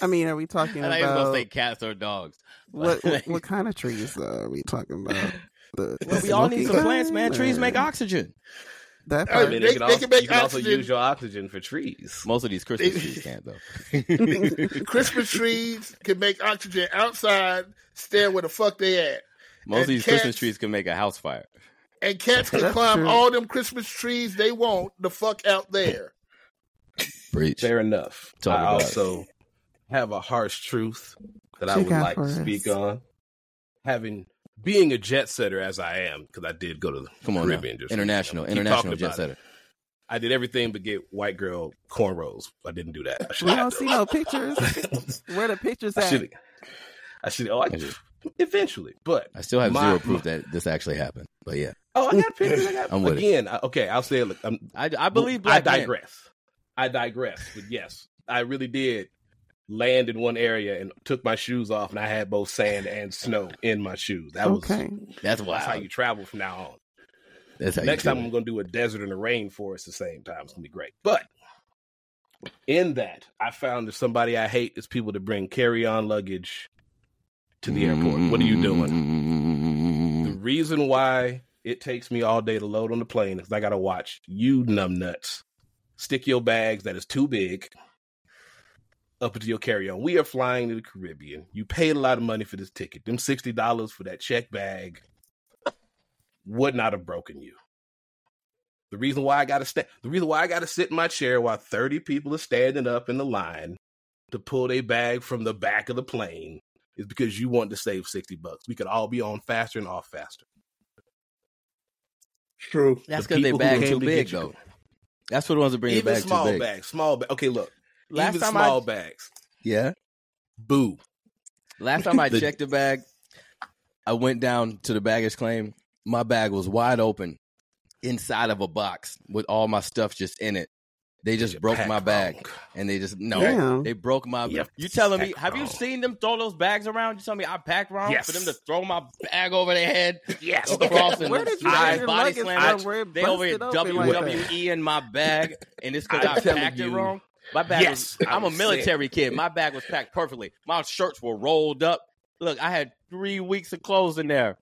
I mean, are we talking And I was gonna about say cats or dogs. what, what what kind of trees uh, are we talking about? The, Well, we all need some plants, man. kind, Trees make oxygen. That I I mean, They- they, can they also, can make you can also use your oxygen for trees. Most of these Christmas trees can't though. Christmas trees can make oxygen outside, stand where the fuck they at. Most of And these Christmas trees can make a house fire. And cats can climb true. all them Christmas trees they want the fuck out there. Breach. Fair enough. Talk I about it. also have a harsh truth that I would like to us. speak on. Having being a jet setter as I am, because I did go to the Come on. Caribbean. just international, international jet about it. setter. I did everything but get white girl cornrows. I didn't do that. I We don't see no pictures. Where the pictures I at? should. I should. Oh, I, eventually, but I still have My- zero proof that this actually happened. But yeah, oh, I got pictures. I got I'm with it. again. I, okay, I'll say it. Like, I'm, I, I believe I black men. digress. I digress. But yes, I really did land in one area and took my shoes off, and I had both sand and snow in my shoes. That was Okay. That's that's wild. how you travel from now on. That's how Next you time do I'm going to do a desert and a rainforest the same time. It's going to be great. But in that, I found that somebody I hate is people that bring carry-on luggage to the airport. What are you doing? Mm-hmm. The reason why it takes me all day to load on the plane is I got to watch you numbnuts stick your bags that is too big up into your carry-on. We are flying to the Caribbean. You paid a lot of money for this ticket. Them sixty dollars for that check bag would not have broken you. The reason why I got to sta- the reason why I got to sit in my chair while thirty people are standing up in the line to pull their bag from the back of the plane is because you want to save sixty bucks. We could all be on faster and off faster. True. That's The because they bag too big though. That's what the ones that bring the Even bag small too big. bags, small bag. Okay, look, Last even time small I bags. yeah, Boo. last time I The- checked the bag, I went down to the baggage claim. My bag was wide open, inside of a box with all my stuff just in it. They just broke my bag, wrong. and they just no, Damn. they broke my. You You telling me? pack Have you seen them throw those bags around? You telling me I packed wrong Yes. for them to throw my bag over their head? Yes. across and Where did you I get your body slam. from? It They over here busted open like that? WWE in my bag, and it's because I'm I telling packed it wrong. My bag Yes, was. I I'm a was military kid. My bag was packed perfectly. My shirts were rolled up. Look, I had three weeks of clothes in there,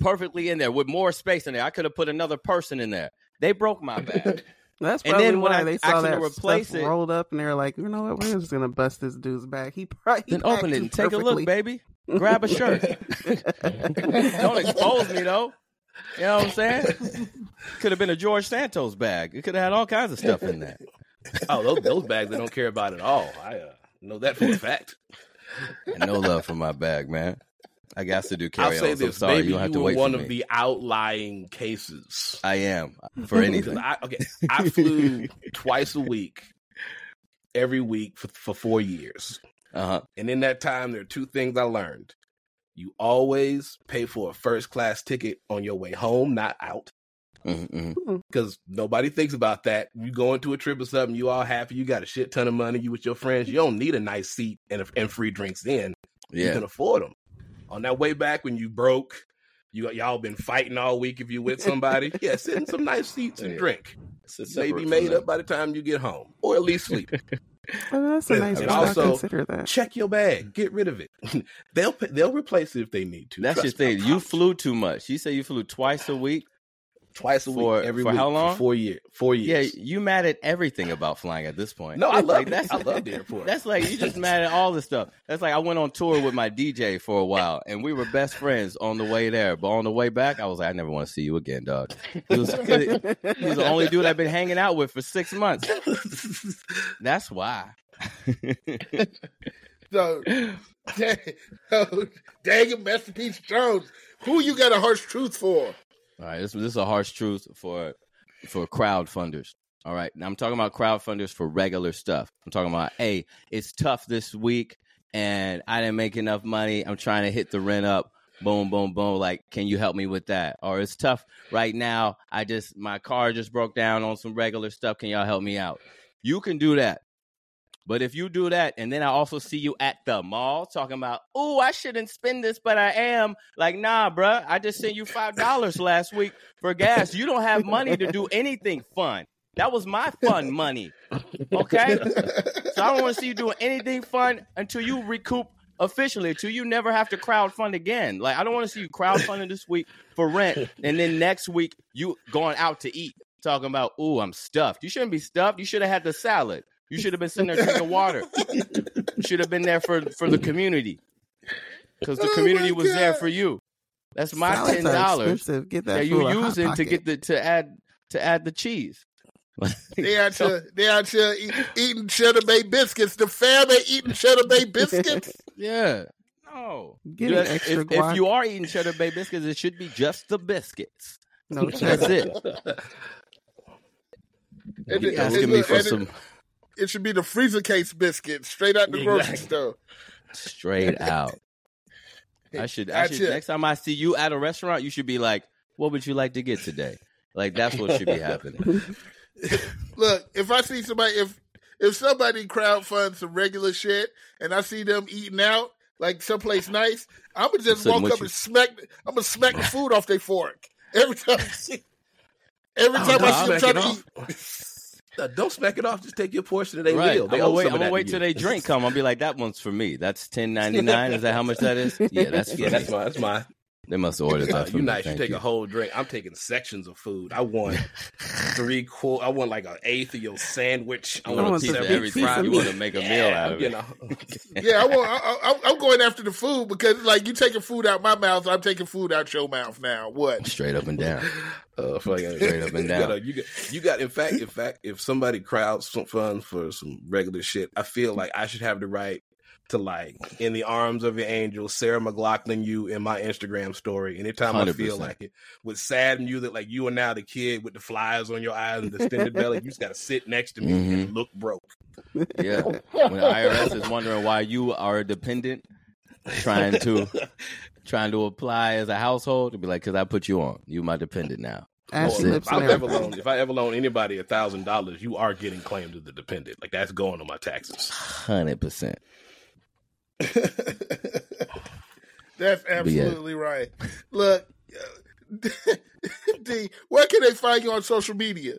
perfectly in there with more space in there. I could have put another person in there. They broke my bag. That's And probably then when why I they saw that replace stuff it- rolled up, and they're like, you know what? We're just gonna bust this dude's back. He probably then open it and take a look, baby. Grab a shirt. Don't expose me though. You know what I'm saying? Could have been a George Santos bag. It could have had all kinds of stuff in there. Oh, those, those bags they don't care about at all. I uh, know that for a fact. No love for my bag, man. I got to do I'll carry say on. So this: sorry, maybe you don't have to were wait one of me. the outlying cases. I am for anything. I, okay, I flew twice a week, every week for, for four years. Uh huh. And in that time, there are two things I learned. You always pay for a first class ticket on your way home, not out. Mm-hmm. Because nobody thinks about that. You go into a trip or something, you all happy, you got a shit ton of money, you with your friends, you don't need a nice seat and, and free drinks in. You can afford them. On that way back when you broke, you y'all been fighting all week if you with somebody. yeah, sit in some nice seats and Yeah. drink. It's Maybe separate made up by the time you get home, or at least sleep. Oh, that's a nice And one. Also- consider that. Check your bag, get rid of it. they'll they'll replace it if they need to. That's your Trust me, thing. You flew too much. You say you flew twice a week. Twice a For- week every for week how long? four years. Four years. Yeah, you mad at everything about flying at this point. No, I love like, that's I love the airport. That's like you just mad at all this stuff. That's like I went on tour with my DJ for a while, and we were best friends on the way there. But on the way back, I was like, I never want to see you again, dog. He was, he was the only dude I've been hanging out with for six months. That's why. So, dang, oh, dang it, Masterpiece Jones. Who you got a harsh truth for? All right, this, this is a harsh truth for for crowd funders. All right, now I'm talking about crowd funders for regular stuff. I'm talking about, hey, it's tough this week, and I didn't make enough money. I'm trying to hit the rent up. Boom, boom, boom. Like, can you help me with that? Or it's tough right now. I just my car just broke down on some regular stuff. Can y'all help me out? You can do that. But if you do that, and then I also see you at the mall talking about, oh, I shouldn't spend this, but I am. Like, nah, bruh, I just sent you five dollars last week for gas. You don't have money to do anything fun. That was my fun money. Okay? So I don't want to see you doing anything fun until you recoup officially, until you never have to crowdfund again. Like, I don't want to see you crowdfunding this week for rent, and then next week you going out to eat, talking about, ooh, I'm stuffed. You shouldn't be stuffed. You should have had the salad. You should have been sitting there drinking water. You should have been there for for the community because the Oh community my was there for you. That's my Salads ten dollars that that you at Hot using to get the to add to add the cheese. They out here, they out here eat, eating cheddar bay biscuits. The fam ain't eating cheddar bay biscuits. Yeah. No. Get Just- extra if, if you are eating cheddar bay biscuits, it should be just the biscuits. no That's it. And You it- asking and me for and it- some It should be the freezer case biscuit straight out the grocery store. straight out. I should. I should. it. Next time I see you at a restaurant, you should be like, "What would you like to get today?" Like that's what should be happening. Look, if I see somebody, if if somebody crowdfunds some regular shit, and I see them eating out like someplace nice, I'm gonna just sitting walk up you. and smack. I'm gonna smack the food off their fork every time. I see, every Oh, time no, I see them I'll trying to it eat. Don't smack it off. Just take your portion of their right. meal. I'm They gonna wait. I'm gonna wait till they drink come. I'll be like, "That one's for me. That's ten ninety nine. Is that how much that is? Yeah, that's for Yeah, that's me. mine. That's mine. They must have ordered Uh, that for you me. nice. You take you. a whole drink. I'm taking sections of food. I want three quarter. I want like an eighth of your sandwich. I You I want want want a a piece of big everything. piece of You want to make a meal out of you it. know. Yeah, I want. I, I, I'm going after the food because, like, you taking food out my mouth, I'm taking food out your mouth now. What? Straight up and down. Uh, Straight up and you down. gotta- You got, you got. In fact, in fact, if somebody crowds some funds for some regular shit, I feel like I should have the right to like in the arms of your angel, Sarah McLachlan, you in my Instagram story. Anytime I feel like it, with sad you that like you are now the kid with the flies on your eyes and the extended belly. You just got to sit next to me and mm-hmm. look broke. Yeah. When the IRS is wondering why you are a dependent, trying to trying to apply as a household, to be like, "Cause I put you on. You my dependent now." Ashy if I and ever loan, if I ever loan anybody a thousand dollars, you are getting claimed as the dependent. Like that's going on my taxes. Hundred percent. That's absolutely right. Look, D, where can they find you on social media?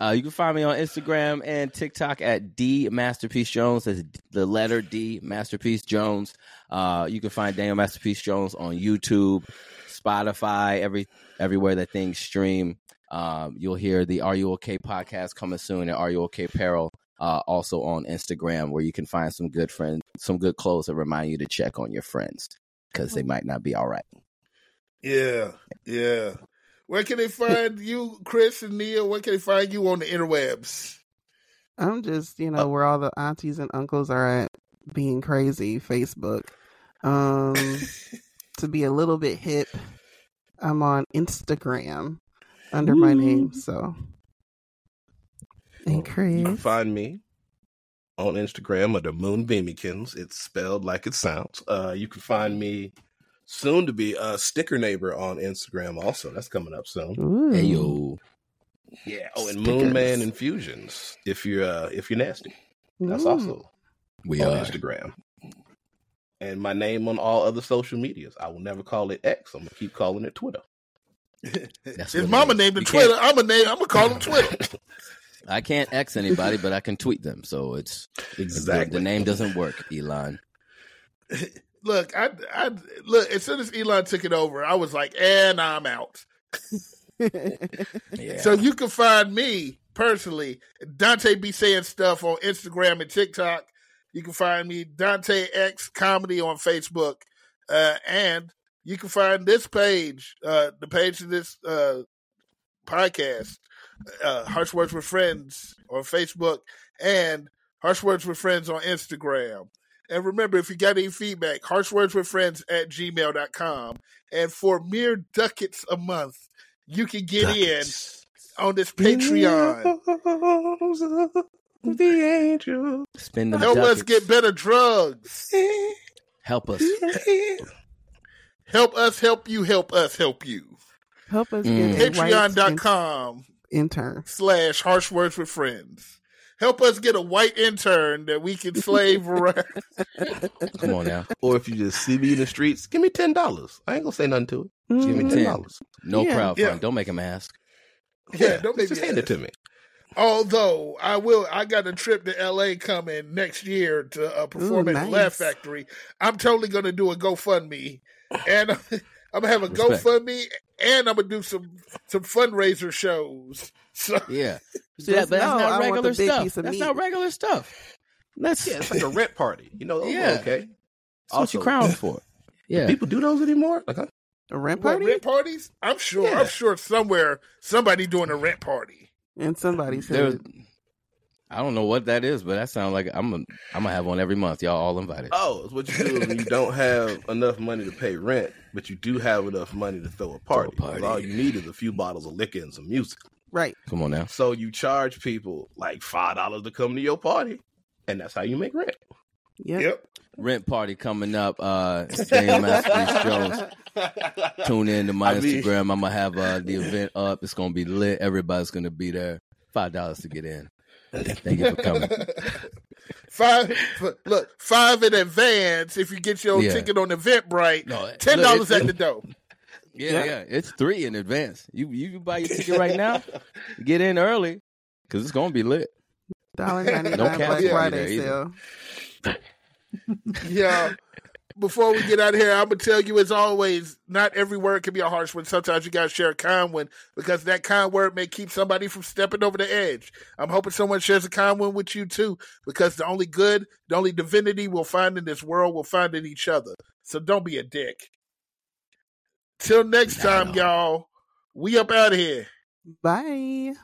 Uh, you can find me on Instagram and TikTok at D Masterpiece Jones. That's the letter D Masterpiece Jones. Uh, you can find Daniel Masterpiece Jones on YouTube, Spotify, every everywhere that things stream. Um, you'll hear the Are You Okay podcast coming soon and Are You Okay Apparel. Uh, also on Instagram, where you can find some good friends, some good clothes that remind you to check on your friends because they might not be all right. Yeah, yeah. Where can they find you, Chris and Nia? Where can they find you on the interwebs? I'm just, you know, where all the aunties and uncles are at being crazy, Facebook. Um to be a little bit hip, I'm on Instagram under my name, so and You can find me on Instagram under Moonbeamikins. It's spelled like it sounds. Uh, you can find me soon to be a sticker neighbor on Instagram. Also, that's coming up soon. Ooh. Hey yo, Yeah. Oh, and Stickers. Moonman Infusions. If you're uh, if you're nasty, that's Ooh. also we on are. Instagram. And my name on all other social medias. I will never call it X. I'm gonna keep calling it Twitter. That's His it mama named it You can't- Twitter. I'm a name. I'm gonna call him Twitter. I can't X anybody, but I can tweet them. So it's Exactly. The name doesn't work, Elon. look, I, I look. As soon as Elon took it over, I was like, "And I'm out." Yeah. So you can find me personally, Dante be saying stuff on Instagram and TikTok. You can find me Dante X Comedy on Facebook, uh, and you can find this page, uh, the page of this uh, podcast, uh, Harsh Words with Friends on Facebook, and Harsh Words with Friends on Instagram. And remember, if you got any feedback, harshwordswithfriends at gmail.com. And for mere ducats a month, you can get Ducats. in on this Patreon. The angel. Spend them Help us get better drugs. Help us. Help us help you, help us help you. Help us Mm. get a Patreon.com in- intern. slash harsh words with friends. Help us get a white intern that we can slave around. Come on now. Or if you just see me in the streets, give me ten dollars. I ain't gonna say nothing to it. Just give me Mhm. ten Ten. dollars. No Yeah. crowdfund. Yeah. Don't make him ask. Yeah, don't make just me hand it to me. Although I will, I got a trip to LA coming next year to uh, perform Ooh, at the nice. Laugh Factory. I'm totally going to do a GoFundMe, and I'm gonna have a Respect. GoFundMe, and I'm gonna do some some fundraiser shows. So Yeah. See, that, but that's know I not want the regular stuff. That's meat. not regular stuff. That's, Yeah, it's like a rent party. You know, Yeah. okay. that's what you Also- crowned for. Yeah. People do those anymore? Like, huh? A rent what, party? rent parties? I'm sure. Yeah. I'm sure somewhere somebody doing a rent party. and somebody There was- said, I don't know what that is, but that sounds like I'm gonna I'm gonna have one every month. Y'all all invited. Oh, it's what you do is when you don't have enough money to pay rent, but you do have enough money to throw a party. 'Cause party. All you need is a few bottles of liquor and some music. right. Come on now. So you charge people like five dollars to come to your party, and that's how you make rent. Yep. Yep. Rent party coming up. Uh, Daniel Masterpiece Jones. Tune in to my I mean- Instagram. I'm gonna have uh, the event up. It's gonna be lit. Everybody's gonna be there. Five dollars to get in. Thank you for coming. Five. Look, five in advance if you get your Yeah. ticket on Eventbrite. No, Ten dollars at the door. Yeah, yeah, It's three in advance. You you buy your ticket right now. Get in early because it's gonna be lit. Dollar ninety No nine cap Black Friday sale. Yeah. Before we get out of here, I'm gonna tell you as always, not every word can be a harsh one. Sometimes you gotta share a kind one because that kind word may keep somebody from stepping over the edge. I'm hoping someone shares a kind one with you too, because the only good, the only divinity we'll find in this world, we'll find in each other. So don't be a dick. Till next Nah, time, no. y'all. We up out of here. Bye.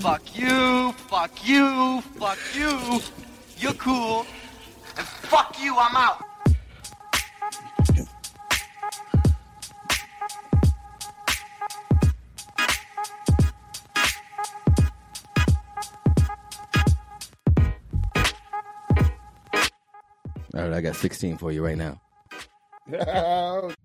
Fuck you, fuck you, fuck you. You're cool. And fuck you, I'm out. All right, I got 16 for you right now.